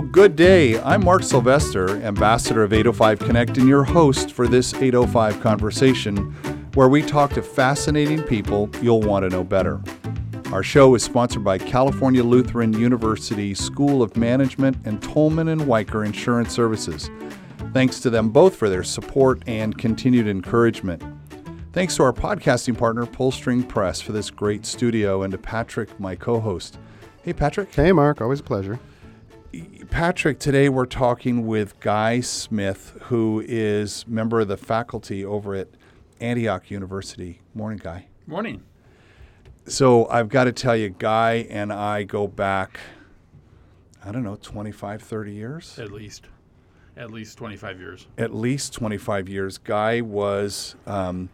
Well, good day. I'm Mark Sylvester, ambassador of 805 Connect, and your host for this 805 conversation, where we talk to fascinating people you'll want to know better. Our show is sponsored by California Lutheran University School of Management and Tolman and Wiker Insurance Services. Thanks to them both for their support and continued encouragement. Thanks to our podcasting partner, Pullstring Press, for this great studio, and to Patrick, my co host. Hey, Patrick. Hey, Mark. Always a pleasure. Patrick, today we're talking with Guy Smith, who is member of the faculty over at Antioch University. Morning, Guy. Morning. So I've got to tell you, Guy and I go back, I don't know, 25, 30 years? At least. At least 25 years. At least 25 years. Guy was um,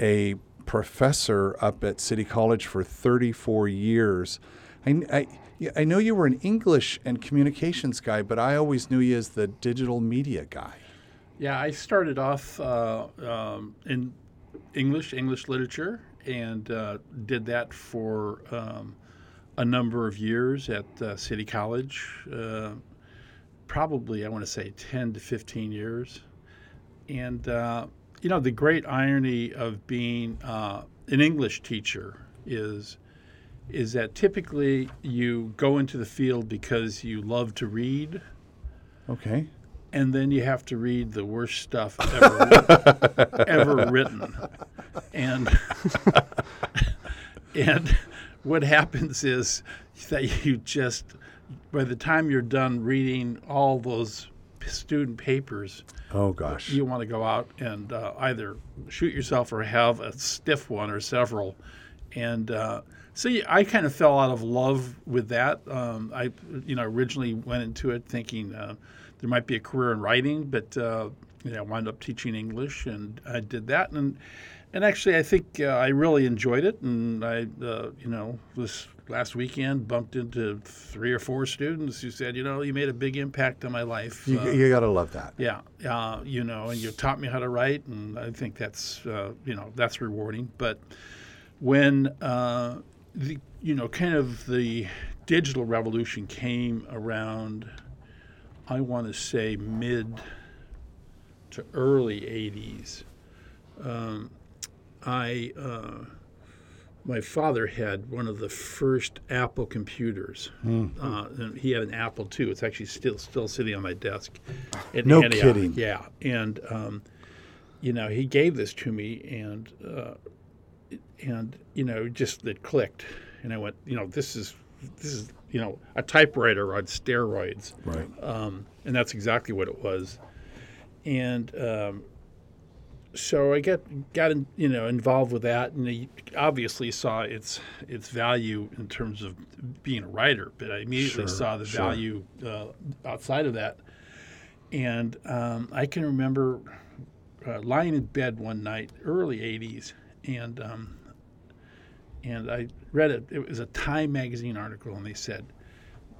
a professor up at City College for 34 years. I, I, I know you were an English and communications guy, but I always knew you as the digital media guy. Yeah, I started off uh, um, in English, English literature, and uh, did that for um, a number of years at uh, City College. Uh, probably, I want to say, 10 to 15 years. And, uh, you know, the great irony of being uh, an English teacher is is that typically you go into the field because you love to read. Okay. And then you have to read the worst stuff ever, ever written. And and what happens is that you just by the time you're done reading all those student papers, oh gosh, you want to go out and uh, either shoot yourself or have a stiff one or several, and uh, so I kind of fell out of love with that. Um, I, you know, originally went into it thinking uh, there might be a career in writing, but uh, you know, I wound up teaching English, and I did that, and and actually, I think uh, I really enjoyed it, and I, uh, you know, this last weekend bumped into three or four students who said, you know, you made a big impact on my life. You, uh, you got to love that. Yeah, uh, you know, and you taught me how to write, and I think that's, uh, you know, that's rewarding. But when uh, the, you know, kind of the digital revolution came around, I want to say mid to early '80s. Um, I uh, my father had one of the first Apple computers. Mm. Uh, he had an Apple II. It's actually still still sitting on my desk. no Antioch. kidding. Yeah, and um, you know he gave this to me, and uh, and you know just it clicked, and I went, you know, this is this is you know a typewriter on steroids. Right. Um, and that's exactly what it was. And um, so I got got in, you know involved with that, and I obviously saw its its value in terms of being a writer. But I immediately sure, saw the sure. value uh, outside of that, and um, I can remember uh, lying in bed one night, early '80s, and um, and I read it. It was a Time magazine article, and they said.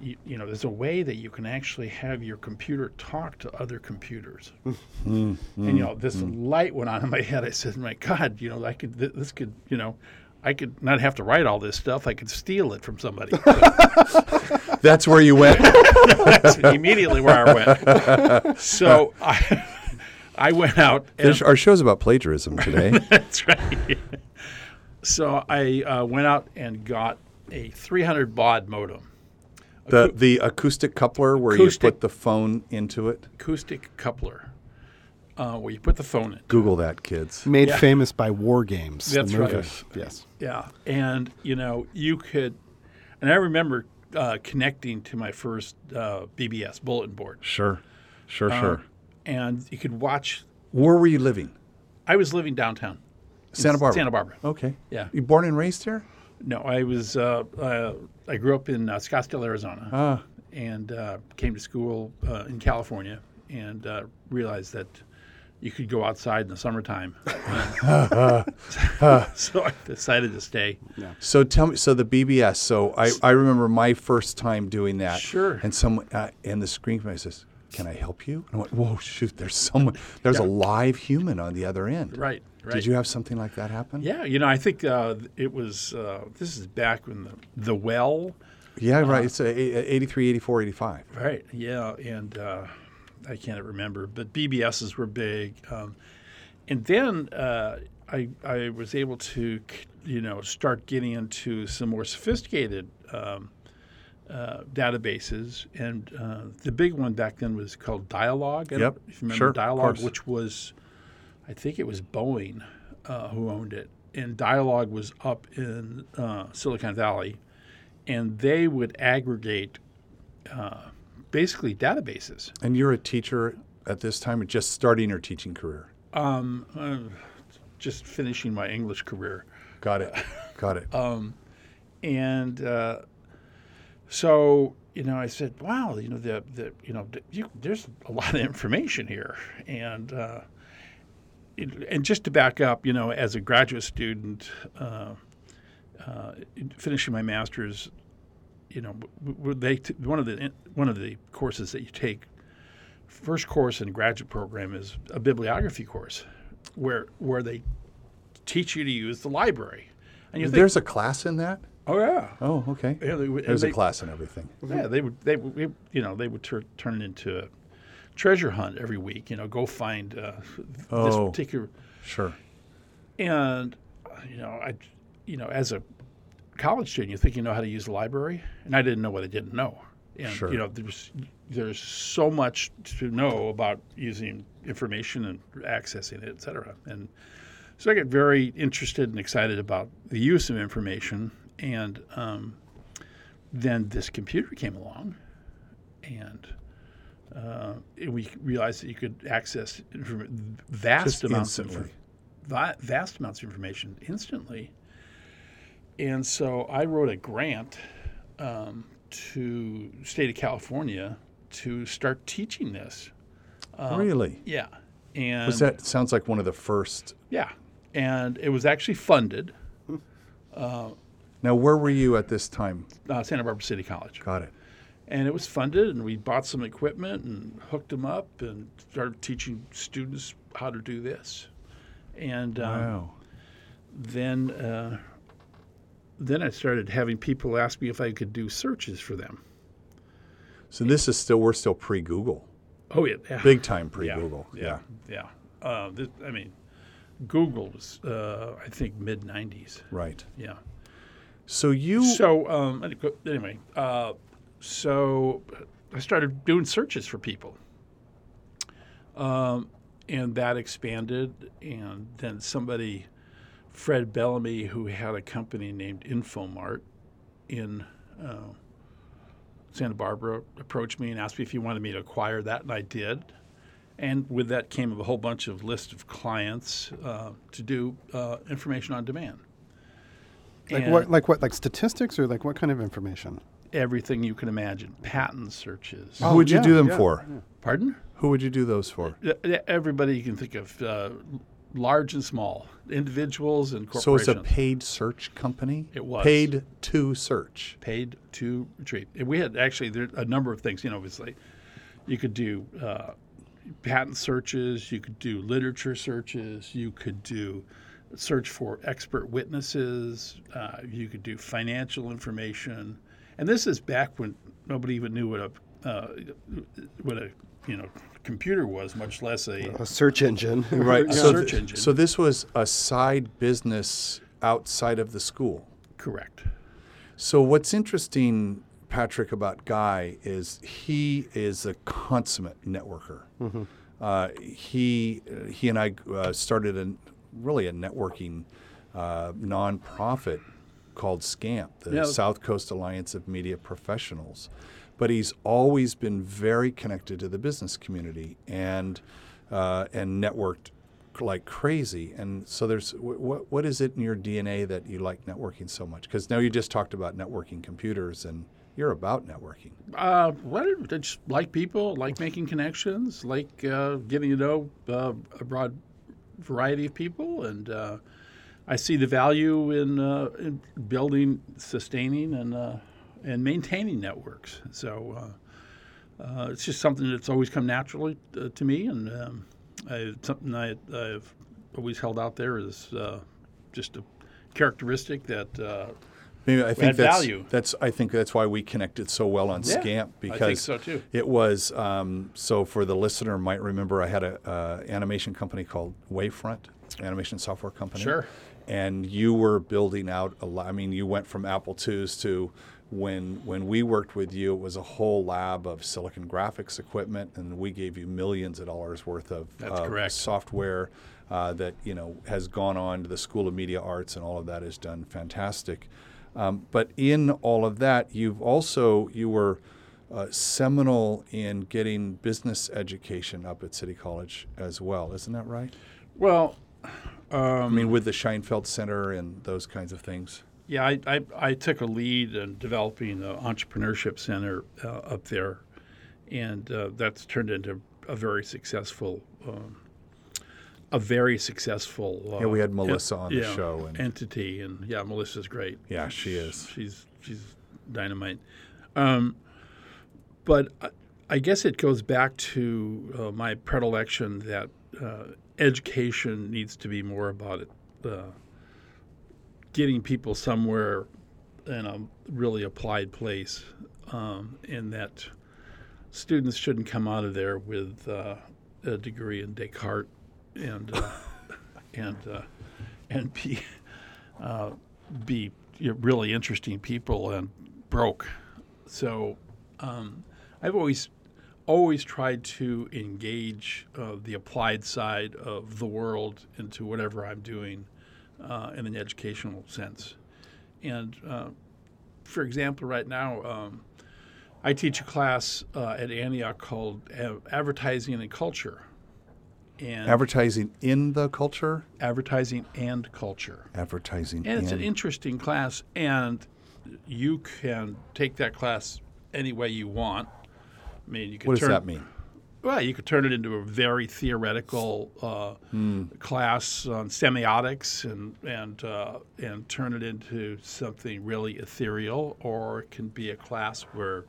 You, you, know, there's a way that you can actually have your computer talk to other computers. mm, and you know, this mm. light went on in my head. I said, "My God, you know, I could th- this could, you know, I could not have to write all this stuff. I could steal it from somebody." That's where you went. That's immediately where I went. So I, I went out. And, our show's about plagiarism today. that's right. So I uh, went out and got a 300 baud modem. The the acoustic coupler where acoustic, you put the phone into it. Acoustic coupler, uh, where you put the phone in. Google that, kids. Made Yeah. famous by War Games. That's right. movie. Yes. Yeah, and you know you could, and I remember uh, connecting to my first uh, BBS bulletin board, Sure, sure, Uh, sure. and you could watch. Where were you living? I was living downtown, in Santa Barbara. Santa Barbara. Okay. Yeah. You born and raised here? No, I was. Uh, uh, I grew up in uh, Scottsdale, Arizona, Ah, and uh, came to school uh, in California, and uh, realized that you could go outside in the summertime. so I decided to stay. Yeah. so tell me. So the BBS. So I, I remember my first time doing that. Sure. And some uh, and the screen says, "Can I help you?" And I went, "Whoa, shoot! There's someone. There's Yeah. a live human on the other end." Right. Right. Did you have something like that happen? Yeah, you know, I think uh, it was. Uh, this is back when the the well Yeah, right. It's a, a, 83, 84, 85. Right. Yeah, and uh, I can't remember, but BBSs were big, um, and then uh, I I was able to you know start getting into some more sophisticated. Um, uh, databases, and uh, the big one back then was called Dialog. I Yep, if you remember sure, Dialog, which was, I think it was Boeing uh, who owned it, and Dialog was up in uh, Silicon Valley, and they would aggregate uh, basically databases. And you're a teacher at this time, just starting your teaching career? Um, uh, just finishing my English career. Got it. Got it. and uh, so you know, I said, "Wow, you know, the the you know, the, you, there's a lot of information here," and uh, and just to back up, you know, as a graduate student, uh, uh, finishing my master's, you know, they t- one of the one of the courses that you take. First course in a graduate program is a bibliography course, where where they teach you to use the library. And you think, There's a class in that? oh yeah, Oh, okay. yeah, they, There's they, a class in everything. Yeah, they would. They would. You know, they would tur- turn it into a treasure hunt every week. You know, go find uh, this Oh. particular. Sure. And you know, I, you know, as a college student, you think you know how to use the library, and I didn't know what I didn't know. And Sure. you know, there's there's so much to know about using information and accessing it, et cetera. And so I got very interested and excited about the use of information. And um, then this computer came along, and uh, we realized that you could access inform- vast Just amounts of instantly. va- vast amounts of information instantly. And so I wrote a grant um, to state of California to start teaching this. really? Yeah, and Was that sounds like one of the first? yeah, and it was actually funded Now, where were you at this time? uh, Santa Barbara City College, Got it. And it was funded, and we bought some equipment and hooked them up and started teaching students how to do this. And um, Wow. then uh, then I started having people ask me if I could do searches for them. So this is still we're still pre Google, Oh yeah, yeah. big time pre Google. yeah, yeah. Uh, this, I mean, Google was uh, I think mid '90s. Right. Yeah. So you So um, anyway, uh, so I started doing searches for people, um, and that expanded. And then somebody, Fred Bellamy, who had a company named Infomart in uh, Santa Barbara, approached me and asked me if he wanted me to acquire that, and I did. And with that came a whole bunch of list of clients uh, to do uh, information on demand. Like And- what? Like what? Like statistics or like what kind of information? Everything you can imagine patent searches. who would you yeah, do them yeah, for? Pardon? Who would you do those for? Everybody you can think of, uh, large and small, individuals and corporations. So it's a paid search company. It was. paid to search. paid to retrieve. And we had actually there a number of things. You know, obviously, you could do uh, patent searches, you could do literature searches, you could do search for expert witnesses, uh, you could do financial information, and this is back when nobody even knew what a uh, what a you know computer was, much less a A search engine. Right. A so, search th- engine. so this was a side business outside of the school. correct. So what's interesting, Patrick, about Guy is he is a consummate networker. Uh, he he and I uh, started a really a networking uh, nonprofit called SCAMP, the Yeah. South Coast Alliance of Media Professionals. But he's always been very connected to the business community and uh, and networked like crazy. And so there's what what is it in your DNA that you like networking so much? Because now you just talked about networking computers and you're about networking. Uh, what I just like people, like making connections, like uh, getting to know uh, a broad variety of people, and uh, I see the value in, uh, in building, sustaining, and uh, and maintaining networks. So uh, uh, it's just something that's always come naturally uh, to me, and um, I, something I, I've always held out there is uh, just a characteristic that uh, Maybe I think that's, value. that's I think that's why we connected so well on Yeah, Scamp I think because so, too. it was um, so for the listener might remember I had a uh, animation company called Wavefront animation software company. Sure. And you were building out a lot. I mean, you went from Apple IIs to when when we worked with you, it was a whole lab of silicon graphics equipment, and we gave you millions of dollars worth of, software uh, that you know has gone on to the School of Media Arts, and all of that is done fantastic. Um, but in all of that, you've also you were uh, seminal in getting business education up at City College as well, isn't that right? Well, I mean, with the Scheinfeld Center and those kinds of things. Yeah, I, I, I took a lead in developing the entrepreneurship center uh, up there, and uh, that's turned into a very successful, um, a very successful. Uh, Yeah, we had en- Melissa on the yeah, show, and- entity, and yeah, Melissa's great. Yeah, she is. She's she's dynamite. Um, but I, I guess it goes back to uh, my predilection that uh, education needs to be more about it, uh, getting people somewhere in a really applied place, um, and that students shouldn't come out of there with uh, a degree in Descartes and uh, and uh, and be uh, be really interesting people and broke. So um, I've always always tried to engage uh, the applied side of the world into whatever I'm doing uh, in an educational sense. And uh, for example, right now, um, I teach a class uh, at Antioch called Advertising and Culture. And Advertising in the culture, advertising and culture. advertising And it's an interesting class, and you can take that class any way you want. I mean, you could what does turn, that mean? Well, you could turn it into a very theoretical uh, Hmm. class on semiotics, and and uh, and turn it into something really ethereal, or it can be a class where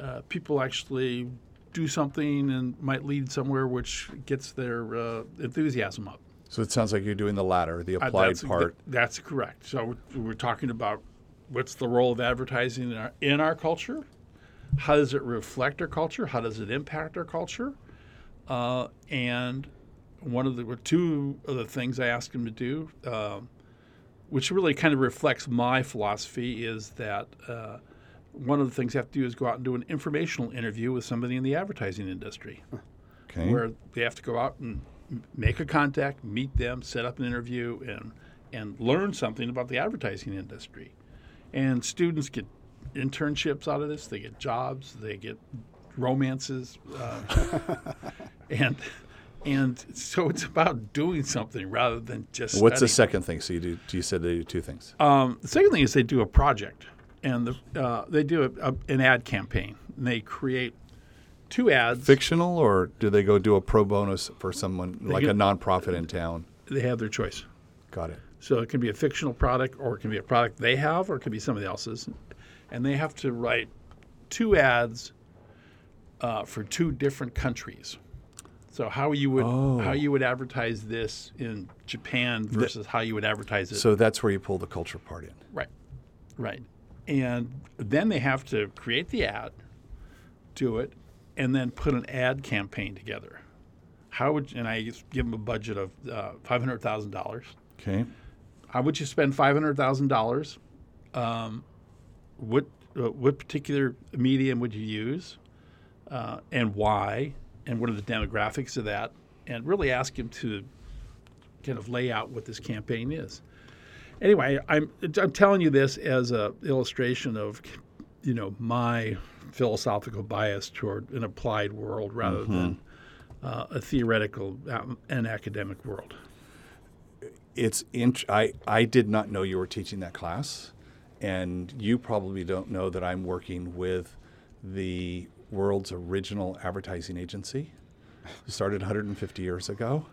uh, people actually do something and might lead somewhere, which gets their uh, enthusiasm up. So it sounds like you're doing the latter, the Uh, applied that's, part. that's correct. So we're, we're talking about what's the role of advertising in our, in our culture? How does it reflect our culture? How does it impact our culture? Uh, and one of the two of the things I asked him to do, um, which really kind of reflects my philosophy, is that uh, one of the things you have to do is go out and do an informational interview with somebody in the advertising industry Okay. where they have to go out and make a contact, meet them, set up an interview, and and learn something about the advertising industry. And students get internships out of this. They get jobs. They get romances, uh, and and so it's about doing something rather than just. What's the second thing? So you do. You said they do two things. Um, the second thing is they do a project, and the, uh, they do a, a, an ad campaign. And they create two ads. Fictional, or do they go do a pro bonus for someone like get- a nonprofit in town? They have their choice. Got it. So it can be a fictional product, or it can be a product they have, or it can be somebody else's. And they have to write two ads uh, for two different countries. So how you would Oh. how you would advertise this in Japan versus how you would advertise it. So that's where you pull the culture part in. right, right. And then they have to create the ad, do it, and then put an ad campaign together. How would and I give them a budget of uh, five hundred thousand dollars. Okay. How would you spend five hundred thousand dollars? What uh, what particular medium would you use, uh, and why, and what are the demographics of that? And really ask him to kind of lay out what this campaign is. Anyway, I'm I'm telling you this as a illustration of, you know, my philosophical bias toward an applied world rather than uh, a theoretical um, and academic world. It's int- I I did not know you were teaching that class, and you probably don't know that I'm working with the world's original advertising agency. Started 150 years ago,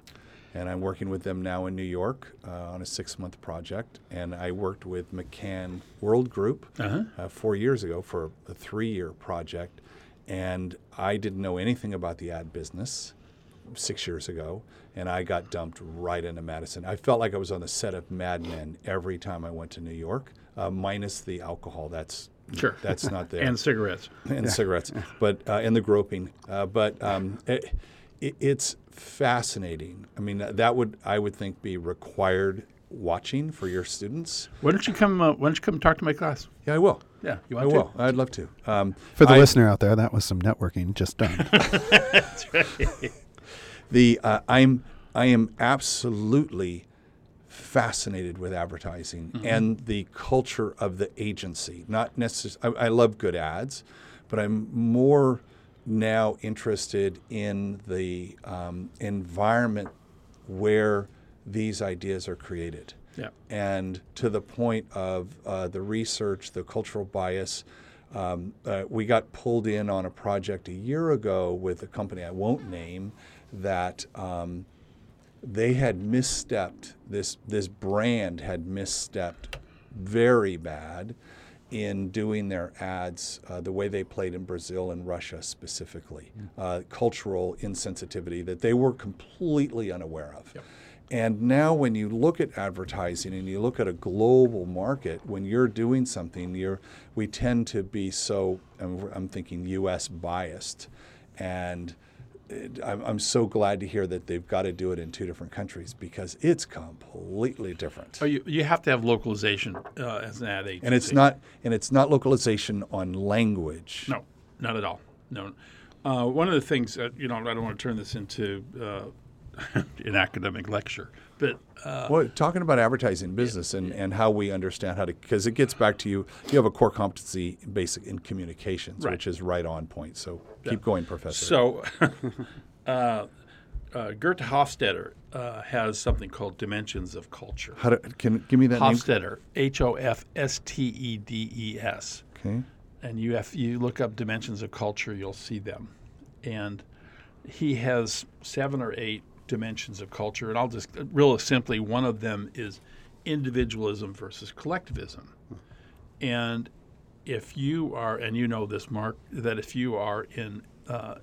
and I'm working with them now in New York uh, on a six-month project. And I worked with McCann World Group Uh-huh. uh, four years ago for a three-year project, and I didn't know anything about the ad business six years ago, and I got dumped right into Madison. I felt like I was on the set of Mad Men every time I went to New York. Uh, minus the alcohol. That's Sure. That's not there. and cigarettes. and cigarettes, but uh, and the groping. Uh, but um, it, it, it's fascinating. I mean, that would I would think be required watching for your students. Why don't you come? Uh, why don't you come talk to my class? Yeah, I will. Yeah, you I want will. I'd love to. Um, For the I- listener out there, that was some networking just done. the uh, I'm I am absolutely fascinated with advertising and the culture of the agency. Not necessarily. I, I love good ads, but I'm more now interested in the um, environment where these ideas are created. Yeah. And to the point of uh, the research, the cultural bias, um, uh, we got pulled in on a project a year ago with a company I won't name that um, they had misstepped. This this brand had misstepped very bad in doing their ads uh, the way they played in Brazil and Russia specifically. Uh, cultural insensitivity that they were completely unaware of. And now, when you look at advertising and you look at a global market, when you're doing something, you're, we tend to be so, and I'm thinking US biased. And I'm, I'm so glad to hear that they've got to do it in two different countries because it's completely different. Oh, you, you have to have localization uh, as an ad agency. and it's not and it's not localization on language. No, not at all. No. Uh, one of the things that, you know, I don't want to turn this into uh, an academic lecture, but uh, Well, talking about advertising business and, and how we understand how to, because it gets back to you, you have a core competency basic in communications, Right. which is right on point. So keep going, Professor. so uh, uh, Geert Hofstede uh, has something called Dimensions of Culture. how to, can give me that name? H O F S T E D E S. Okay. and you have you look up dimensions of culture, you'll see them. And he has seven or eight dimensions of culture, and I'll just real simply one of them is individualism versus collectivism. And if you are, and you know this, Mark, that if you are in uh,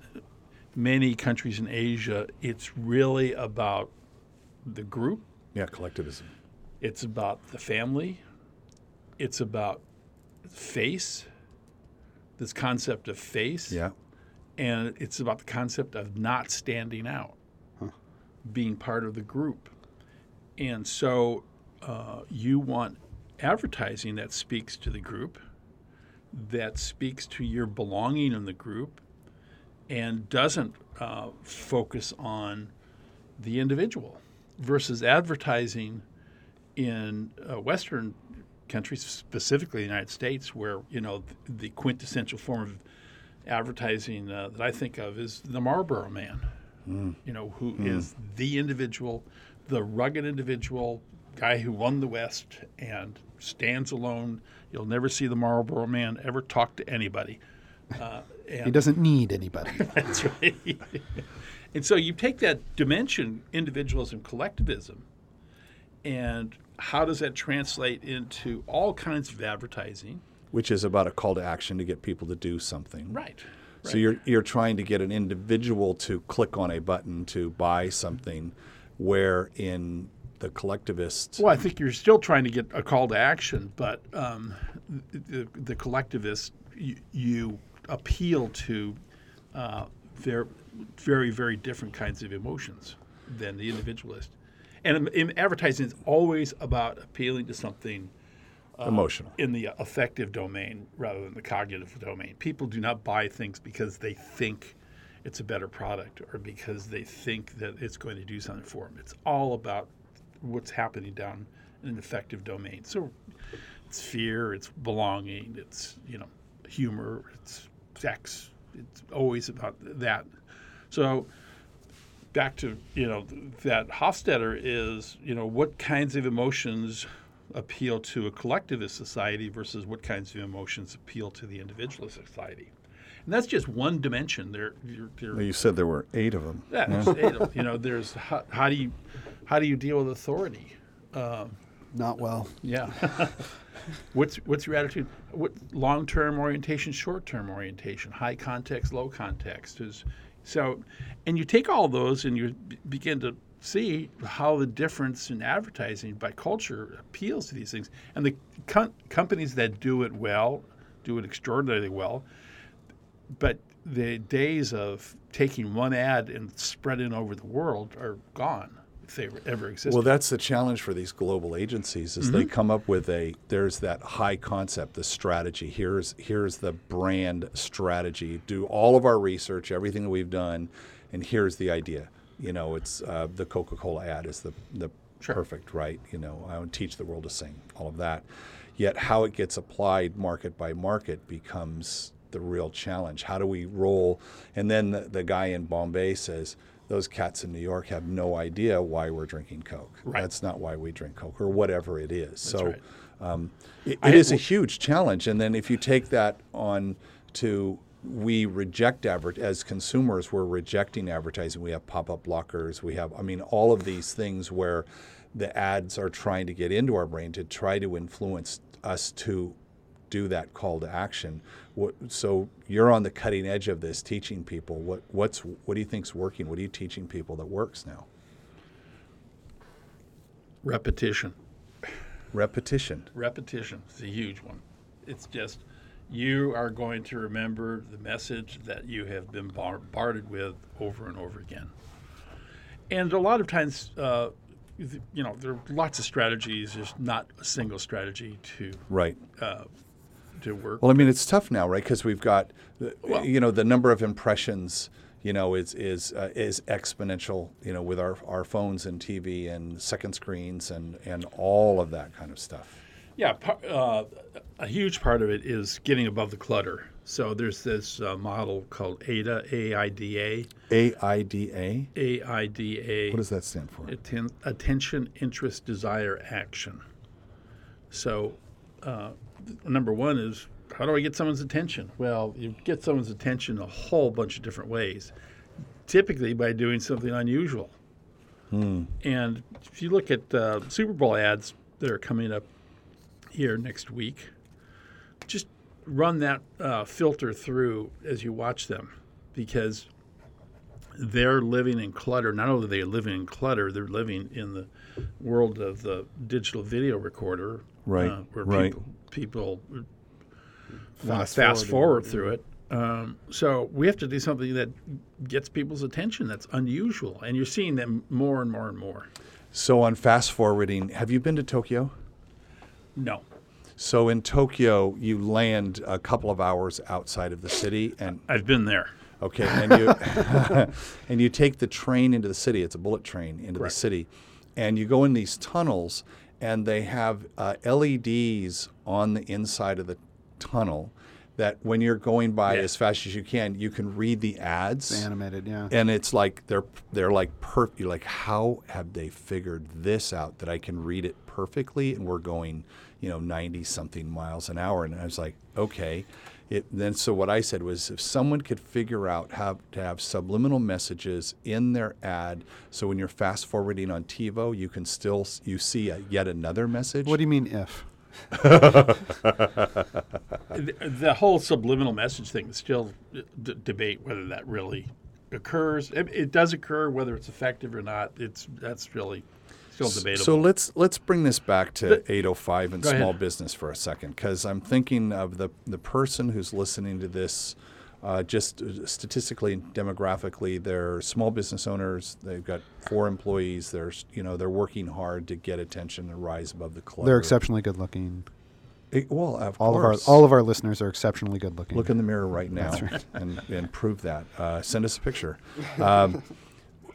many countries in Asia, it's really about the group Yeah, collectivism. it's about the family. It's about face, this concept of face. Yeah. And it's about the concept of not standing out, being part of the group. And so uh, you want advertising that speaks to the group, that speaks to your belonging in the group, and doesn't uh, focus on the individual versus advertising in uh, Western countries, specifically the United States, where you know the quintessential form of advertising uh, that I think of is the Marlboro Man. You know, who is the individual, the rugged individual, guy who won the West and stands alone. You'll never see the Marlboro Man ever talk to anybody. Uh, and he doesn't need anybody. that's right. and so you take that dimension, individualism, collectivism, and how does that translate into all kinds of advertising? Which is about a call to action to get people to do something. Right. So you're you're trying to get an individual to click on a button to buy something, where in the collectivist, Well, I think you're still trying to get a call to action, but um, the, the collectivist, you, you appeal to uh, very, very, very different kinds of emotions than the individualist. And in, in advertising, it's always about appealing to something Uh, emotional. in the affective domain rather than the cognitive domain. People do not buy things because they think it's a better product or because they think that it's going to do something for them. It's all about what's happening down in an affective domain. So it's fear, it's belonging, it's you know humor, it's sex. It's always about that. So back to you know that Hofstede is you know what kinds of emotions appeal to a collectivist society versus what kinds of emotions appeal to the individualist society, and that's just one dimension. There, there, there You said there were eight of them. yeah, there's eight of- you know, there's how, how do you how do you deal with authority? Um, Not well. Yeah. what's what's your attitude? What long term orientation, short term orientation, high context, low context is so, and you take all those and you begin to see how the difference in advertising by culture appeals to these things. And the com- companies that do it well do it extraordinarily well. But the days of taking one ad and spreading over the world are gone if they ever existed. Well, that's the challenge for these global agencies is they mm-hmm. come up with a there's that high concept, the strategy. Here's here's the brand strategy. Do all of our research, everything that we've done, and here's the idea. You know, it's uh, the Coca-Cola ad is the the Sure. perfect, right? You know, I would teach the world to sing, all of that. Yet how it gets applied market by market becomes the real challenge. How do we roll? And then the, the guy in Bombay says, those cats in New York have no idea why we're drinking Coke. Right. That's not why we drink Coke, or whatever it is. so right. um, it, I- it is a huge challenge. And then if you take that on to we reject advert as consumers, we're rejecting advertising. We have pop-up blockers. We have, I mean, all of these things where the ads are trying to get into our brain to try to influence us to do that call to action. So you're on the cutting edge of this, teaching people what what's what do you think's working? What are you teaching people that works now? repetition. Repetition. Repetition is a huge one. It's just you are going to remember the message that you have been bombarded with over and over again. And a lot of times, uh, you know, there are lots of strategies. There's not a single strategy to Right. to work. Well, I mean, it's tough now, right? Because we've got, uh, Well- you know, the number of impressions, you know, is is uh, is exponential. You know, with our, our phones and TV and second screens and and all of that kind of stuff. Yeah, uh, a huge part of it is getting above the clutter. So there's this uh, model called AIDA, A-I-D-A, AIDA. A-I-D-A. What does that stand for? Atten- attention, interest, desire, action. So, uh, number one is how do I get someone's attention? Well, you get someone's attention a whole bunch of different ways. Typically by doing something unusual. And if you look at uh, Super Bowl ads that are coming up here next week, just run that uh, filter through as you watch them because they're living in clutter. Not only are they living in clutter, they're living in the world of the digital video recorder, Right, uh, where right. people people Fast fast forward forward through it. Um, so we have to do something that gets people's attention. That's unusual, and you're seeing them more and more and more. So on fast forwarding, have you been to Tokyo? No, So in Tokyo, you land a couple of hours outside of the city, and I've been there. Okay, and you and you take the train into the city. It's a bullet train into Correct. the city, and you go in these tunnels, and they have uh, LEDs on the inside of the tunnel that when you're going by Yeah. as fast as you can, you can read the ads. Animated, yeah. And it's like they're they're like perfect. Like, how have they figured this out that I can read it perfectly? And we're going, you know, ninety something miles an hour. And I was like, okay. It, then so what I said was, if someone could figure out how to have subliminal messages in their ad, so when you're fast forwarding on TiVo, you can still you see a, yet another message. What do you mean if? The, the whole subliminal message thing is still d- debate whether that really occurs. It, it does occur, whether it's effective or not. It's that's really still debatable. So let's let's bring this back to 805 and Go ahead. small business for a second, because I'm thinking of the the person who's listening to this. Uh, just uh, statistically and demographically, they're small business owners. They've got four employees. They're you know they're working hard to get attention and rise above the clutter. They're exceptionally good looking. It- well, of All course. of our all of our listeners are exceptionally good looking. Look in the mirror right now and, and prove that. Uh, send us a picture. Um,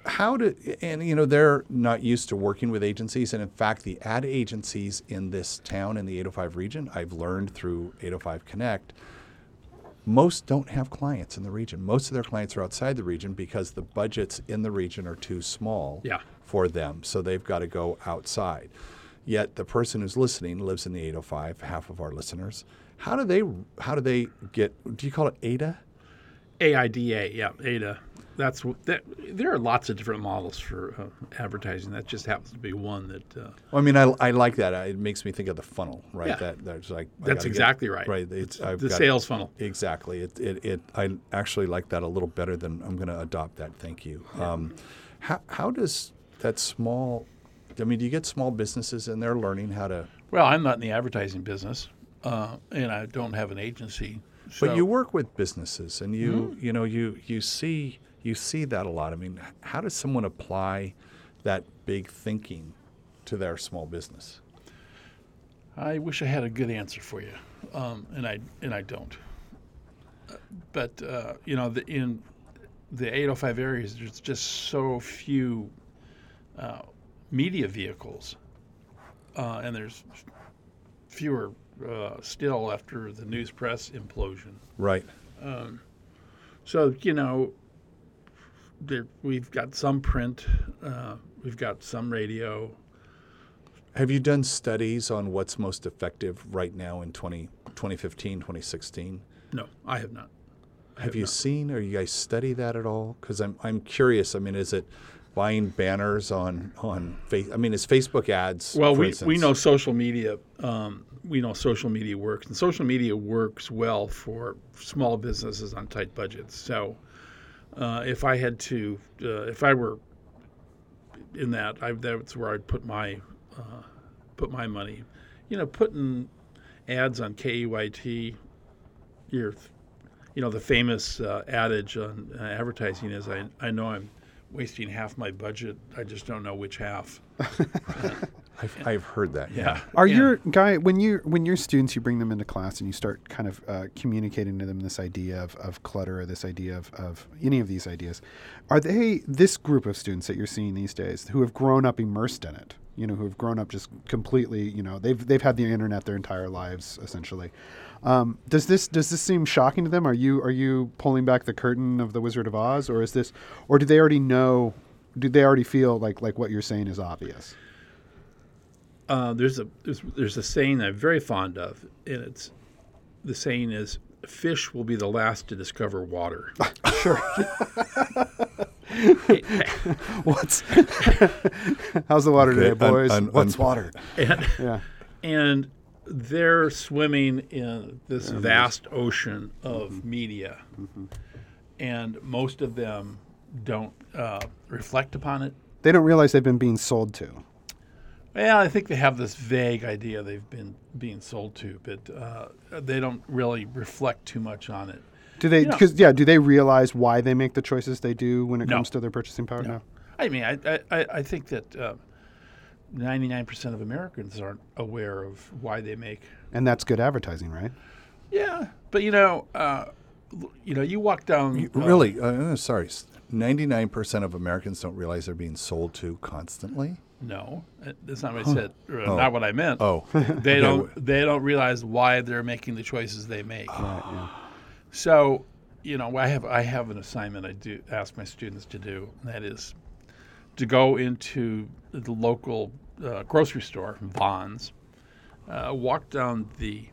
how do and you know they're not used to working with agencies, and in fact, the ad agencies in this town in the 805 region, I've learned through 805 Connect, most don't have clients in the region. Most of their clients are outside the region because the budgets in the region are too small Yeah. for them, so they've got to go outside. Yet the person who's listening lives in the 805, half of our listeners. How do they how do they get do you call it ADA? AIDA, yeah, ADA. That's that. There are lots of different models for uh, advertising. That just happens to be one that. Uh, Well, I mean, I, I like that. It makes me think of the funnel, right? Yeah. That that's like I That's get- exactly right. Right. It's, I've the sales funnel. Exactly. It, it, it I actually like that a little better than I'm going to adopt that. Thank you. Um, how, how does that small. I mean, do you get small businesses and they're learning how to? Well, I'm not in the advertising business, uh, and I don't have an agency. So, But you work with businesses, and you you know you you see you see that a lot. I mean, how does someone apply that big thinking to their small business? I wish I had a good answer for you, um, and I and I don't. But uh, you know, the, in the 805 areas, there's just so few uh, media vehicles, uh, and there's fewer uh, still after the news press implosion. Right. So you know, there, we've got some print, uh, we've got some radio. Have you done studies on what's most effective right now in 20, 2015, 2016? No, I have not. Have you seen or you guys study that at all? Because I'm I'm curious. I mean, is it buying banners on on face? I mean, is Facebook ads? Well, we, we know social media. Um, we know social media works, and social media works well for small businesses on tight budgets. So, uh, if I had to, uh, if I were in that, I, that's where I'd put my uh, put my money. You know, putting ads on KEYT. You're, you know, the famous uh, adage on uh, advertising is, "I I know I'm wasting half my budget. I just don't know which half." I've, I've heard that. Yeah. Are Yeah. your guy when you when your students you bring them into class and you start kind of uh, communicating to them this idea of, of clutter or this idea of, of any of these ideas, are they this group of students that you're seeing these days who have grown up immersed in it? You know, who have grown up just completely. You know, they've they've had the internet their entire lives essentially. Um, does this does this seem shocking to them? Are you are you pulling back the curtain of the Wizard of Oz, or is this, or do they already know? Do they already feel like like what you're saying is obvious? Uh, there's a there's, there's a saying I'm very fond of, and it's the saying is fish will be the last to discover water. Sure. What's how's the water today, Okay, un- boys? un- What's un- water? and, Yeah. and they're swimming in this vast ocean of media, and most of them don't uh, reflect upon it. They don't realize they've been being sold to. Well, I think they have this vague idea they've been being sold to, but uh, they don't really reflect too much on it. Do they? You know- Because yeah, do they realize why they make the choices they do when it No. comes to their purchasing power? No. I mean, I, I- I, I think that uh, 99% of Americans aren't aware of why they make. And that's good advertising, right? Yeah, but you know, uh, you know, you walk down. uh, Really? Uh, sorry. Ninety-nine percent of Americans don't realize they're being sold to constantly. No, uh, that's not what I said. Oh. Not what I meant. Oh, they don't. They don't realize why they're making the choices they make. Right. Yeah. So, you know, I have I have an assignment I do ask my students to do, and that is to go into the local uh, grocery store, Vons, uh, walk down the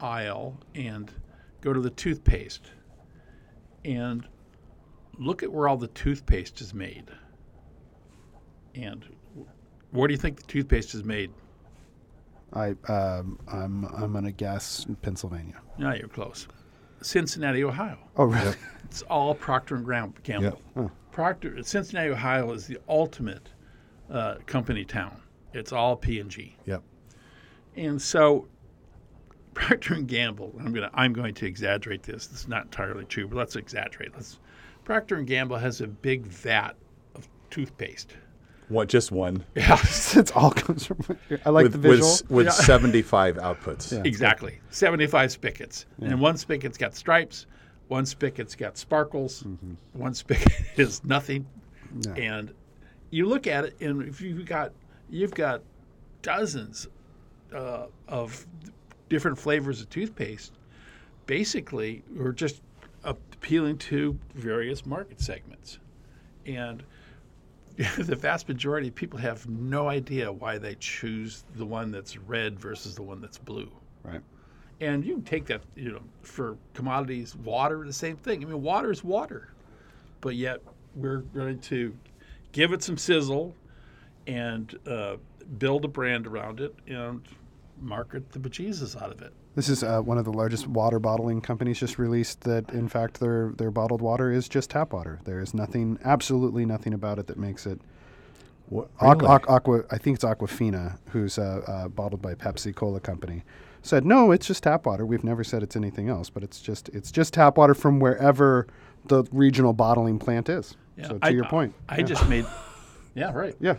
aisle and go to the toothpaste and look at where all the toothpaste is made. And where do you think the toothpaste is made? I um, I'm I'm gonna guess Pennsylvania. Now you're close. Cincinnati, Ohio. Oh, really? It's all Procter and Gram- Gamble. Oh. Procter, Cincinnati, Ohio is the ultimate uh, company town. It's all P and G, Yep. and so Procter and Gamble. I'm gonna I'm going to exaggerate this. It's not entirely true, but let's exaggerate. Let's Procter and Gamble has a big vat of toothpaste. What? Just one. Yeah, it all comes from. I like with, the visual. with, with Yeah. seventy-five outputs. Yeah. exactly. Seventy-five spigots, and one spigot's got stripes, one spigot's got sparkles, one spigot is nothing. Yeah. and you look at it, and if you've got you've got dozens uh, of different flavors of toothpaste, basically, we're just appealing to various market segments, and the vast majority of people have no idea why they choose the one that's red versus the one that's blue. right. And you can take that, you know, for commodities, water, the same thing. I mean, water is water, but yet we're going to give it some sizzle and uh, build a brand around it and market the bejesus out of it. This is uh, one of the largest water bottling companies. Just released that, in fact, their their bottled water is just tap water. There is nothing, absolutely nothing about it that makes it What, really? Aqu- Aqua, I think it's Aquafina, who's uh, uh, bottled by Pepsi Cola Company, said no, it's just tap water. We've never said it's anything else, but it's just it's just tap water from wherever the regional bottling plant is. Yeah, so to I- your point, I yeah. just made, yeah, right. yeah.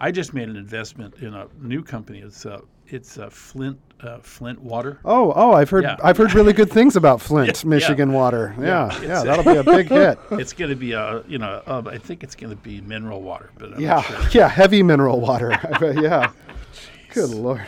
I just made an investment in a new company. It's uh, it's uh, Flint uh, Flint Water. Oh, oh, I've heard Yeah. I've heard really good things about Flint, Yeah, Michigan water. Yeah, Yeah, yeah, that'll be a big hit. It's going to be a you know uh, I think it's going to be mineral water, but I'm Yeah, not sure. yeah, heavy mineral water. I bet, yeah. Good lord.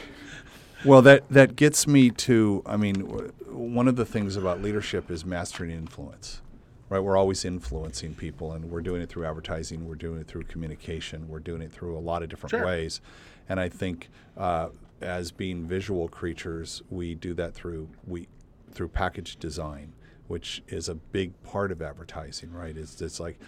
Well, that that gets me to. I mean, w- one of the things about leadership is mastering influence. Right, we're always influencing people, and we're doing it through advertising. We're doing it through communication. We're doing it through a lot of different Sure. ways. And I think, uh, as being visual creatures, we do that through we through package design, which is a big part of advertising. Right, it's it's like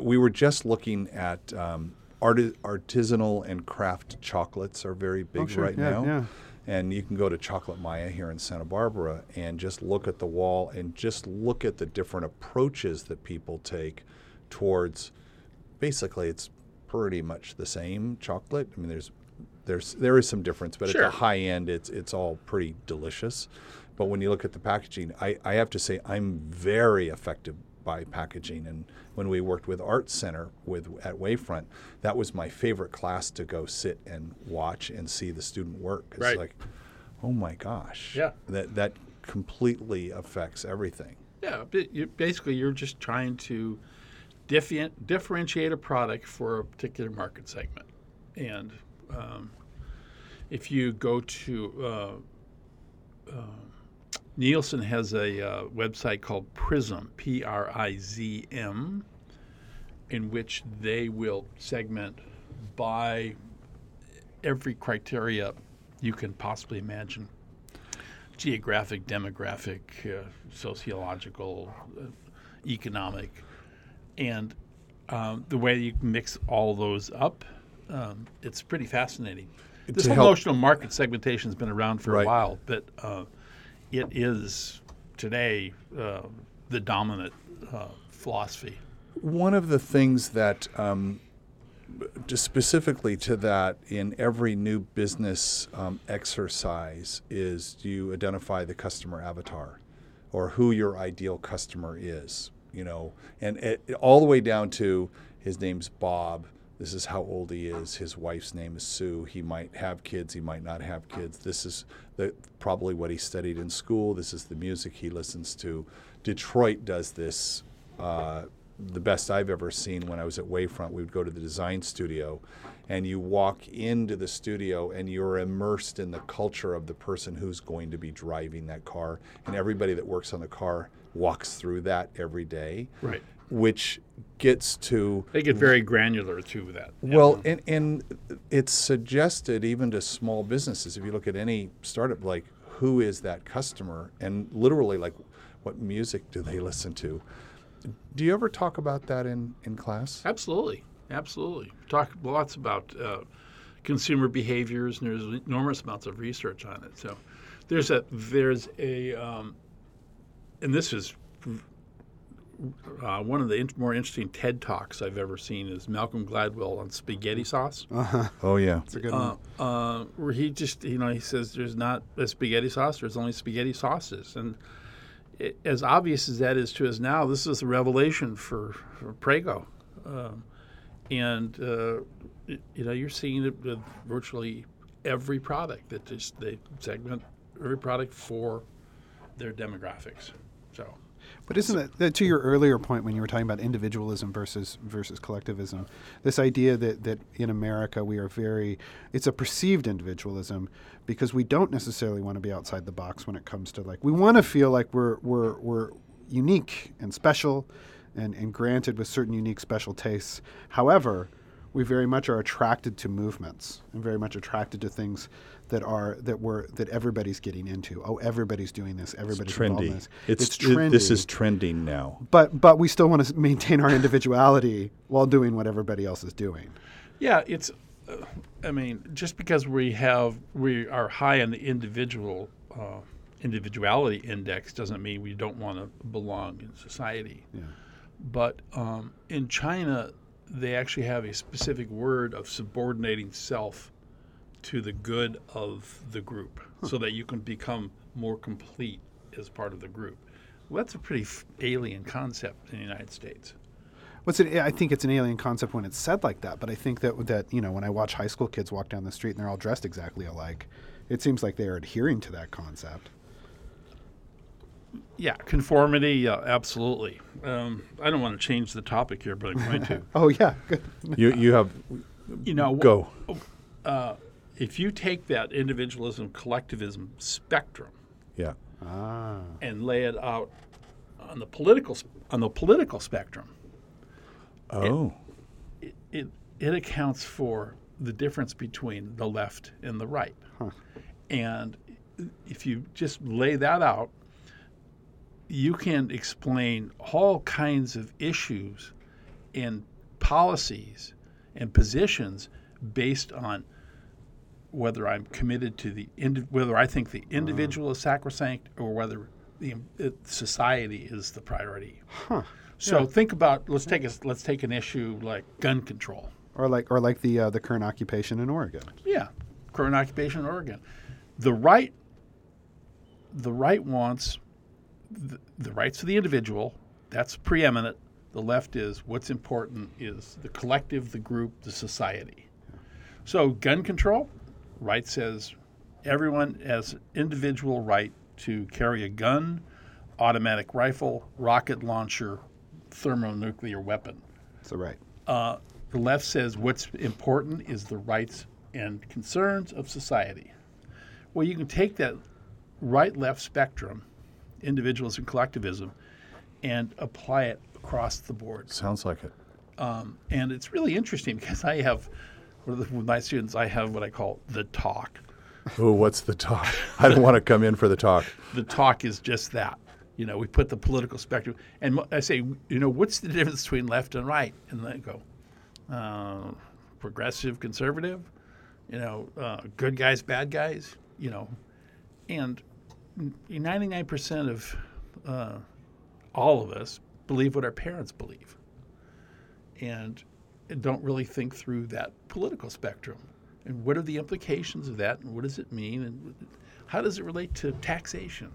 we were just looking at um, arti- artisanal and craft chocolates are very big Oh, sure, right yeah, now. yeah. And you can go to Chocolate Maya here in Santa Barbara and just look at the wall and just look at the different approaches that people take towards basically it's pretty much the same chocolate. I mean there's there's there is some difference, but Sure. at the high end it's it's all pretty delicious. But when you look at the packaging, I, I have to say I'm very affected by packaging and when we worked with Art Center with at Wavefront, that was my favorite class to go sit and watch and see the student work. It's Right. like, oh my gosh. Yeah. That that completely affects everything. Yeah, you, basically you're just trying to different, differentiate a product for a particular market segment, and um, if you go to uh, uh, Nielsen has a uh, website called Prism, P R I Z M, in which they will segment by every criteria you can possibly imagine. Geographic, demographic, uh, sociological, uh, economic, and um, the way you mix all those up, um, it's pretty fascinating. This whole help- notion of market segmentation has been around for Right. a while, but uh, it is today uh, the dominant uh, philosophy. One of the things that, um, just specifically to that, in every new business um, exercise, is you identify the customer avatar, or who your ideal customer is. You know, and it, all the way down to his name's Bob. This is how old he is. His wife's name is Sue. He might have kids. He might not have kids. This is the, probably what he studied in school. This is the music he listens to. Detroit does this uh, the best I've ever seen when I was at Wavefront. We would go to the design studio, and you walk into the studio and you're immersed in the culture of the person who's going to be driving that car. And everybody that works on the car walks through that every day, Right. which gets to They get very granular to that. well, and, and it's suggested even to small businesses. If you look at any startup, like who is that customer, and literally like what music do they listen to? Do you ever talk about that in, in class? Absolutely, absolutely. Talk lots about uh, consumer behaviors, and there's enormous amounts of research on it. So there's a there's a um, and this is uh, one of the in- more interesting TED talks I've ever seen is Malcolm Gladwell on spaghetti sauce. Oh yeah, It's a good Uh, one. uh, where he just, you know, he says there's not a spaghetti sauce, there's only spaghetti sauces. And it, as obvious as that is to us now, this is a revelation for, for Prego. Um, and, uh, it- you know, you're seeing it with virtually every product that just they segment every product for their demographics. But isn't that, that to your earlier point when you were talking about individualism versus versus collectivism? This idea that that in America we are very it's a perceived individualism because we don't necessarily want to be outside the box when it comes to like we want to feel like we're we're we're unique and special and, and granted with certain unique special tastes. However, we very much are attracted to movements and very much attracted to things that are that we're that everybody's getting into. Oh, everybody's doing this. Everybody's involved in trendy. this. It's, it's it- trendy this is trending now. but but we still want to maintain our individuality while doing what everybody else is doing. Yeah, it's. Uh, I mean, just because we have we are high on the individual uh, individuality index doesn't mean we don't want to belong in society. Yeah. But um, in China, they actually have a specific word of subordinating self to the good of the group so that you can become more complete as part of the group. Well, that's a pretty f- alien concept in the United States. What's it? I think it's an alien concept when it's said like that. But I think that that you know when I watch high school kids walk down the street and they're all dressed exactly alike, it seems like they are adhering to that concept. Yeah, conformity, uh, absolutely. Um, I don't want to change the topic here, but I'm going to. Oh yeah, good. You you have You know, go. If you take that individualism collectivism spectrum Yeah. Ah, and lay it out on the political on the political spectrum, Oh. it, it, it accounts for the difference between the left and the right. And if you just lay that out, you can explain all kinds of issues and policies and positions based on whether I'm committed to the indi- whether I think the individual is sacrosanct or whether the it, society is the priority. Huh. So think about let's take a, let's take an issue like gun control. or like or like the uh, the current occupation in Oregon. Yeah, current occupation in Oregon. The right, the right wants the, the rights of the individual. That's preeminent. The left is what's important is the collective, the group, the society. So gun control, right says everyone has individual right to carry a gun, automatic rifle, rocket launcher, thermonuclear weapon. So right. Uh, the left says what's important is the rights and concerns of society. Well, you can take that right left spectrum, individualism, collectivism, and apply it across the board. Sounds like it. And it's really interesting because I have, with my students, I have what I call the talk. Oh, what's the talk? I don't want to come in for the talk. The talk is just that. You know, we put the political spectrum, and I say, you know, what's the difference between left and right? And they go, uh, progressive, conservative, you know, uh, good guys, bad guys, you know, and ninety-nine percent of uh, all of us believe what our parents believe, and don't really think through that political spectrum. And what are the implications of that? And what does it mean? And how does it relate to taxation?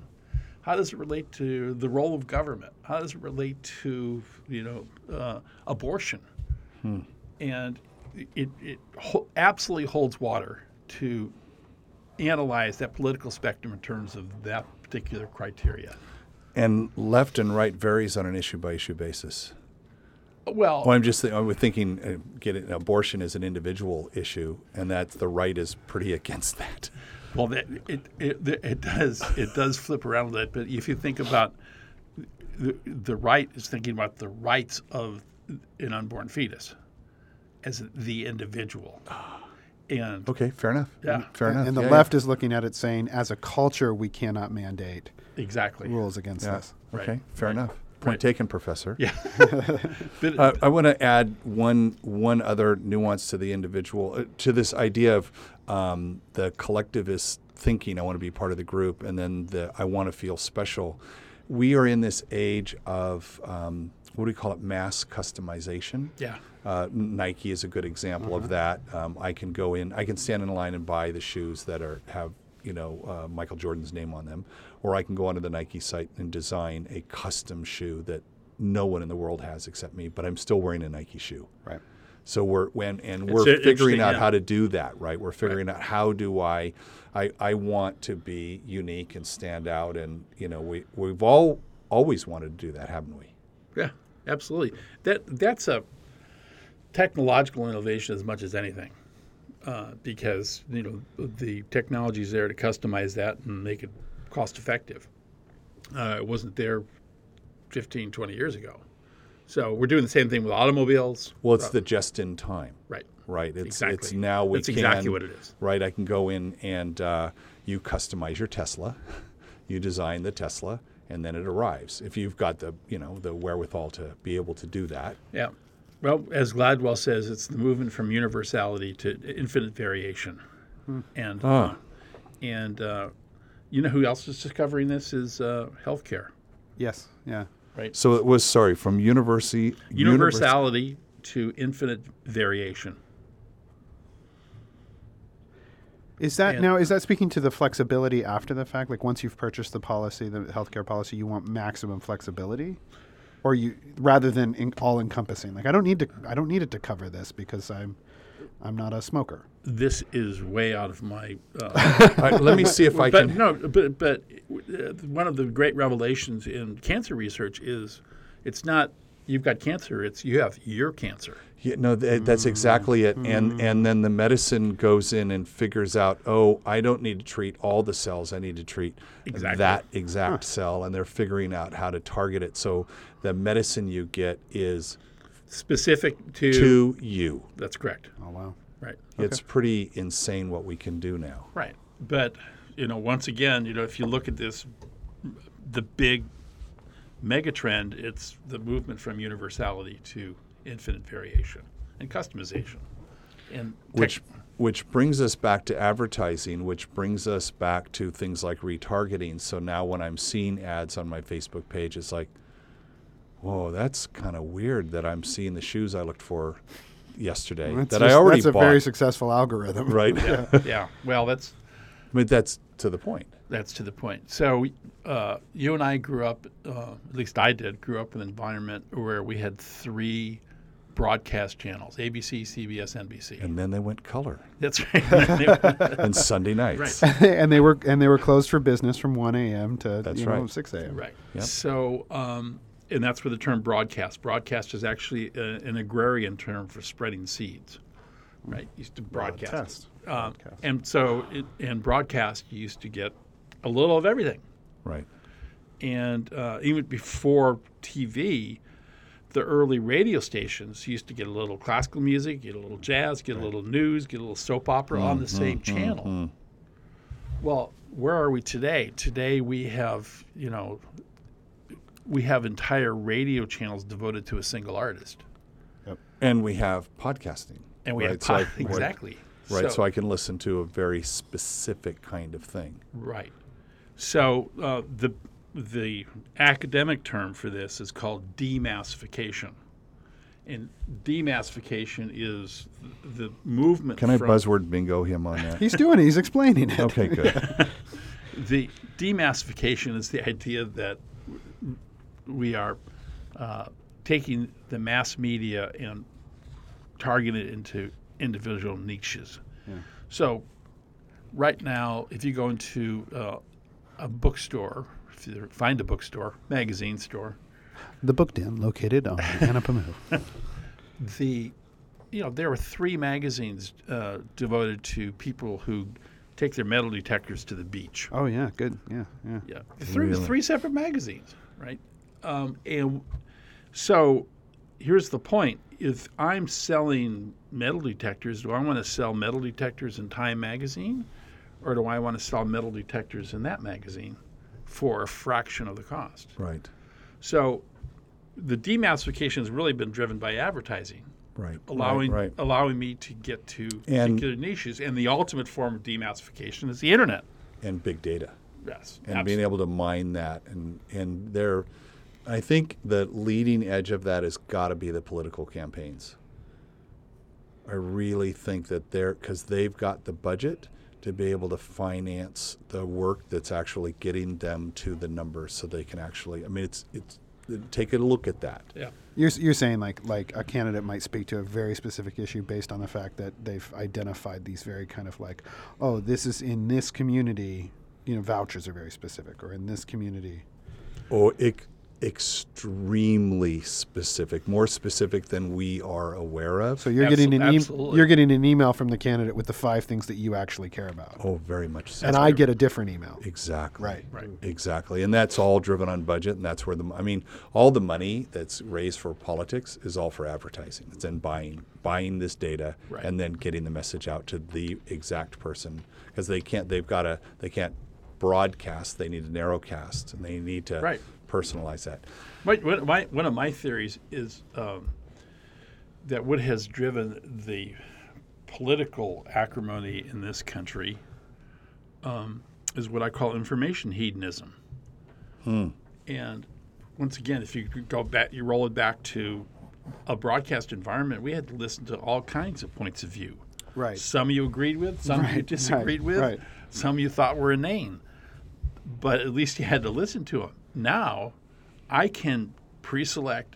How does it relate to the role of government? How does it relate to you know uh, abortion? And it, it ho- absolutely holds water to analyze that political spectrum in terms of that particular criteria. And left and right varies on an issue by issue basis. Well, Well, I'm just th- I'm thinking uh, getting abortion is an individual issue, and that the right is pretty against that. Well, that, it, it it does it does flip around a bit. But if you think about the, the right is thinking about the rights of an unborn fetus as the individual, and Okay, fair enough. Yeah. fair enough. And the Yeah, left is looking at it saying, as a culture, we cannot mandate exactly rules against Yeah. this. yeah. Okay, Right, fair right, enough. Point right. taken, Professor. yeah. Uh, I want to add one one other nuance to the individual uh, to this idea of um, the collectivist thinking. I want to be part of the group, and then the I want to feel special. We are in this age of um, what do we call it? Mass customization. yeah, Uh, Nike is a good example of that. Um, I can go in, I can stand in line and buy the shoes that are have you know uh, Michael Jordan's name on them, or I can go onto the Nike site and design a custom shoe that no one in the world has except me. But I'm still wearing a Nike shoe. Right. So we're when and we're i- figuring out yeah. how to do that, right? We're figuring out how do I, I, I want to be unique and stand out, and you know we we've all always wanted to do that, haven't we? yeah, absolutely. That that's a technological innovation as much as anything, uh, because you know the technology is there to customize that and make it cost effective. Uh, it wasn't there 15, 20 years ago. So we're doing the same thing with automobiles. Well, it's the just in time. Right. right? It's Exactly. it's now we That's can exactly what it is. right. I can go in and uh, you customize your Tesla, you design the Tesla, and then it arrives. If you've got the you know the wherewithal to be able to do that, Yeah. Well, as Gladwell says, it's the movement from universality to infinite variation. And Ah. and uh, you know who else is discovering this is uh, healthcare, Yes. Yeah. right? so it was sorry from university univers- Universality to infinite variation. Is that And- now? Is that speaking to the flexibility after the fact? Like once you've purchased the policy, the healthcare policy, you want maximum flexibility, or you rather than in, all encompassing. Like I don't need to. I don't need it to cover this because I'm, I'm not a smoker. This is way out of my. Uh, All right, let me see if I but can. no, but but uh, one of the great revelations in cancer research is it's not you've got cancer; it's you have your cancer. Yeah, no, th- that's exactly it. And and then the medicine goes in and figures out, oh, I don't need to treat all the cells. I need to treat Exactly. that exact cell. And they're figuring out how to target it. So the medicine you get is Specific to, to you. that's correct, Oh wow. right? It's pretty insane what we can do now. Right. But, you know, once again, you know, if you look at this, the big mega trend, it's the movement from universality to infinite variation and customization. And tech- Which which brings us back to advertising, which brings us back to things like retargeting. So now when I'm seeing ads on my Facebook page, it's like, whoa, that's kind of weird that I'm seeing the shoes I looked for yesterday That's that just- I already That's a bought. very successful algorithm. right? yeah, yeah. well, that's but that's to the point. that's to the point. So, uh, you and I grew up, uh, at least I did, grew up in an environment where we had three broadcast channels: ABC, CBS, NBC. And then they went color that's right. and Sunday nights. Right. and they were and they were closed for business from 1 a.m. to That's you know, right. 6 a.m. Right. Yep. So, um, and that's where the term broadcast. Broadcast is actually a, an agrarian term for spreading seeds. Right. Used to broadcast. Broadcast. Um, Broadcast. and so, it, in broadcast, you used to get a little of everything. Right. And uh, even before TV, the early radio stations used to get a little classical music, get a little jazz, get a little news, get a little soap opera on the same channel. Well, where are we today? Today we have, you know, we have entire radio channels devoted to a single artist, And we have podcasting. and we right? have So I- exactly Right. So, I can listen to a very specific kind of thing. Right. So uh, the the academic term for this is called demassification, and demassification is the movement. Can I from, buzzword bingo him on that? He's doing it. He's explaining it. okay, good. The demassification is the idea that we are uh, taking the mass media and targeting it into individual niches. So, right now, if you go into uh, a bookstore, if you find a bookstore, magazine store, The book den located on Anapamu. the you know there are three magazines uh, devoted to people who take their metal detectors to the beach. Oh yeah, good. Yeah, yeah. Yeah, three Really? three separate magazines, right? Um, and so here's the point: if I'm selling metal detectors, do I want to sell metal detectors in Time magazine, or do I want to sell metal detectors in that magazine for a fraction of the cost? right. So the demassification has really been driven by advertising Right. allowing right, right. allowing me to get to And- particular niches. And the ultimate form of demassification is the internet. and big data. Yes, and being able to mine that and and there I think the leading edge of that has got to be the political campaigns. I really think that they're because they've got the budget to be able to finance the work that's actually getting them to the numbers so they can actually I mean it's it's take a look at that. yeah, You're, you're saying like like a candidate might speak to a very specific issue based on the fact that they've identified these very kind of like, oh, this is in this community. You know, vouchers are very specific, or in this community. Or ec- extremely specific, more specific than we are aware of. So you're Abso- getting an e- you're getting an email from the candidate with the five things that you actually care about, oh, very much so. and I get a different email. Exactly. Right. Right. Exactly. And that's all driven on budget. And that's where the, I mean, all the money that's raised for politics is all for advertising. It's in buying, buying this data Right. and then getting the message out to the exact person because they can't, they've got to, they can't broadcast. They need to narrowcast and they need to Right. Personalize that. My, one, my, one of my theories is um, that what has driven the political acrimony in this country um, is what I call information hedonism. And once again, if you go back, you roll it back to a broadcast environment, we had to listen to all kinds of points of view. Right. Some you agreed with, some you disagreed right, with, right. some you thought were inane. But at least you had to listen to them. Now, I can pre-select,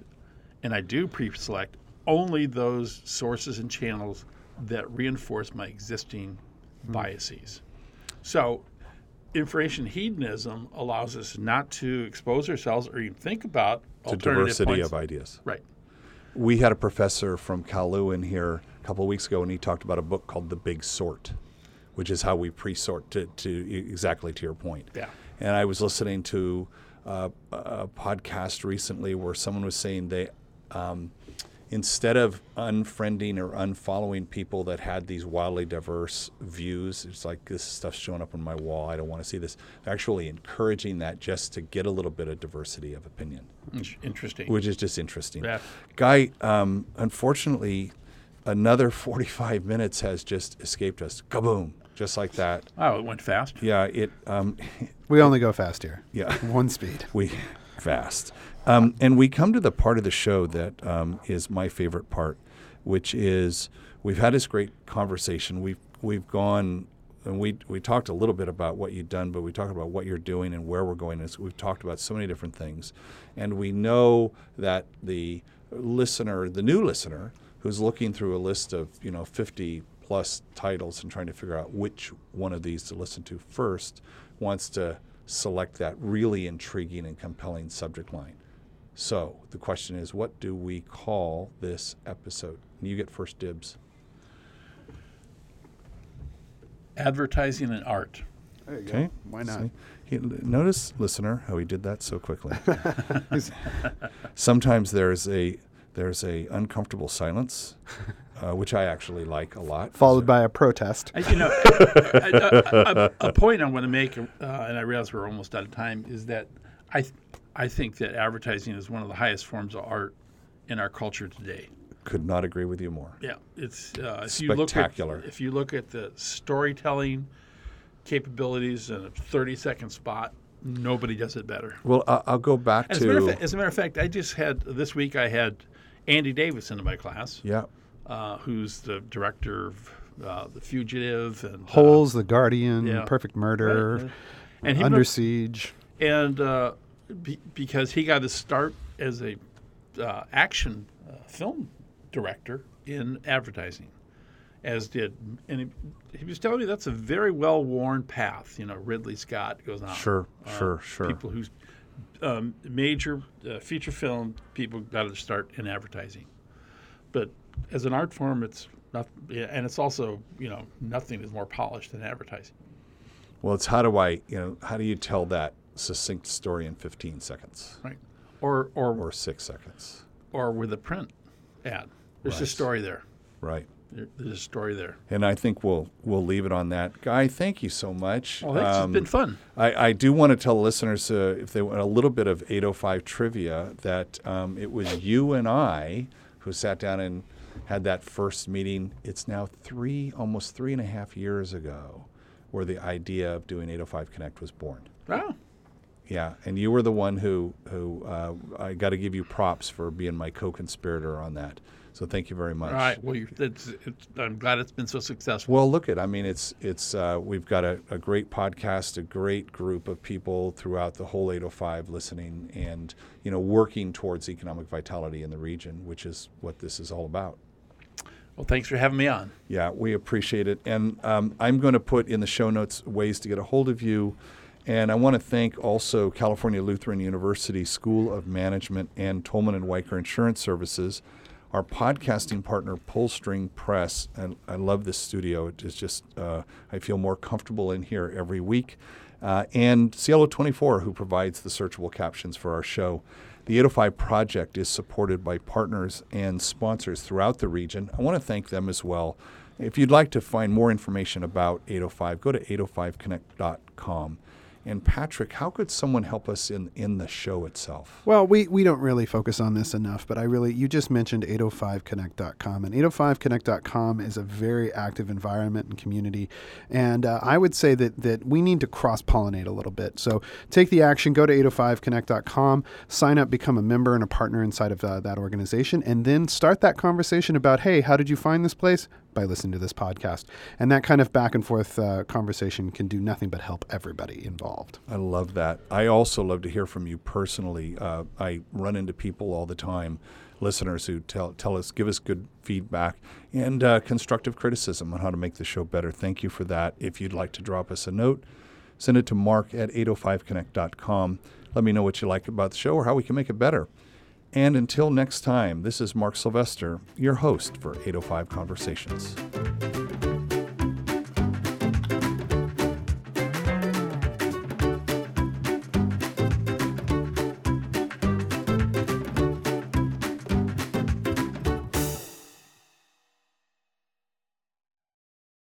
and I do pre-select only those sources and channels that reinforce my existing Hmm. biases. So, information hedonism allows us not to expose ourselves or even think about To alternative diversity points. of ideas. Right. We had a professor from Kalu in here a couple of weeks ago, and he talked about a book called The Big Sort, which is how we pre-sort to, to exactly to your point. Yeah. And I was listening to uh, a podcast recently where someone was saying they, um, instead of unfriending or unfollowing people that had these wildly diverse views, it's like this stuff's showing up on my wall. I don't want to see this. They're actually encouraging that just to get a little bit of diversity of opinion Interesting. which is just interesting. Yeah. Guy, um, unfortunately, another 45 minutes has just escaped us. Kaboom! Just like that. Oh, it went fast. Yeah, it. Um, We only go fast here. yeah, One speed. we fast. Um, and we come to the part of the show that um, is my favorite part, which is we've had this great conversation. We've we've gone and we we talked a little bit about what you've done, but we talked about what you're doing and where we're going. And we've talked about so many different things, and we know that the listener, the new listener, who's looking through a list of you know 50 plus titles and trying to figure out which one of these to listen to first, wants to select that really intriguing and compelling subject line. So the question is, what do we call this episode? And you get first dibs. Advertising and art. Okay. go. Why not? See? He, notice, listener, how he did that so quickly. Sometimes there's a there's a uncomfortable silence, uh, which I actually like a lot. Followed by a protest. I, you know, a, a, a point I want to make, uh, and I realize we're almost out of time, is that I, th- I think that advertising is one of the highest forms of art in our culture today. Could not agree with you more. Yeah, it's uh, if Spectacular. You look at, if you look at the storytelling capabilities in a thirty-second spot, nobody does it better. Well, I, I'll go back As a, matter of to fact, as a matter of fact, I just had this week. I had Andy Davis into my class, yeah. Uh, who's the director of uh, The Fugitive and uh, Holes, The Guardian, yeah. Perfect Murder, right. and he Under Siege. and uh, be, because he got his start as a uh, action uh, film director in advertising, as did and he, he was telling me that's a very well worn path. You know, Ridley Scott goes on. Sure, Uh, sure, sure. People who's um, major uh, feature film people got to start in advertising, but as an art form, it's not, and it's also you know nothing is more polished than advertising. Well, it's how do I, you know, how do you tell that succinct story in 15 seconds Right. Or or or six seconds? or with a print ad. There's a story there. Right. There's a story there. And I think we'll we'll leave it on that. Guy, thank you so much. Well, thanks. Um, it's been fun. I, I do want to tell listeners, uh, if they want a little bit of 805 trivia, that um, it was you and I who sat down and had that first meeting. It's now three, almost three and a half years ago, where the idea of doing 805 Connect was born. Wow. Yeah, and you were the one who who uh, I got to give you props for being my co-conspirator on that. So thank you very much. All right. Well, it's, it's, I'm glad it's been so successful. Well, look at I mean, it's it's uh, we've got a, a great podcast, a great group of people throughout the whole 805 listening, and you know working towards economic vitality in the region, which is what this is all about. Well, thanks for having me on. Yeah, we appreciate it. And um, I'm going to put in the show notes ways to get a hold of you. And I want to thank also California Lutheran University School of Management and Tolman and Wiker Insurance Services, our podcasting partner, Pullstring Press. And I love this studio. It is just, uh, I feel more comfortable in here every week. Uh, and Cielo 24, who provides the searchable captions for our show. The 805 project is supported by partners and sponsors throughout the region. I want to thank them as well. If you'd like to find more information about 805, go to 805connect.com. And Patrick, how could someone help us in, in the show itself? Well, we, we don't really focus on this enough, but I really, you just mentioned 805connect.com, and 805connect.com is a very active environment and community. And uh, I would say that, that we need to cross pollinate a little bit. So take the action, go to 805connect.com, sign up, become a member and a partner inside of uh, that organization, and then start that conversation about, hey, how did you find this place? By listening to this podcast. And that kind of back and forth uh, conversation can do nothing but help everybody involved. I love that. I also love to hear from you personally. Uh, I run into people all the time, listeners who tell, tell us, give us good feedback and uh, constructive criticism on how to make the show better. Thank you for that. If you'd like to drop us a note, send it to mark at 805connect.com. Let me know what you like about the show or how we can make it better. And until next time, this is Mark Sylvester, your host for 805 Conversations.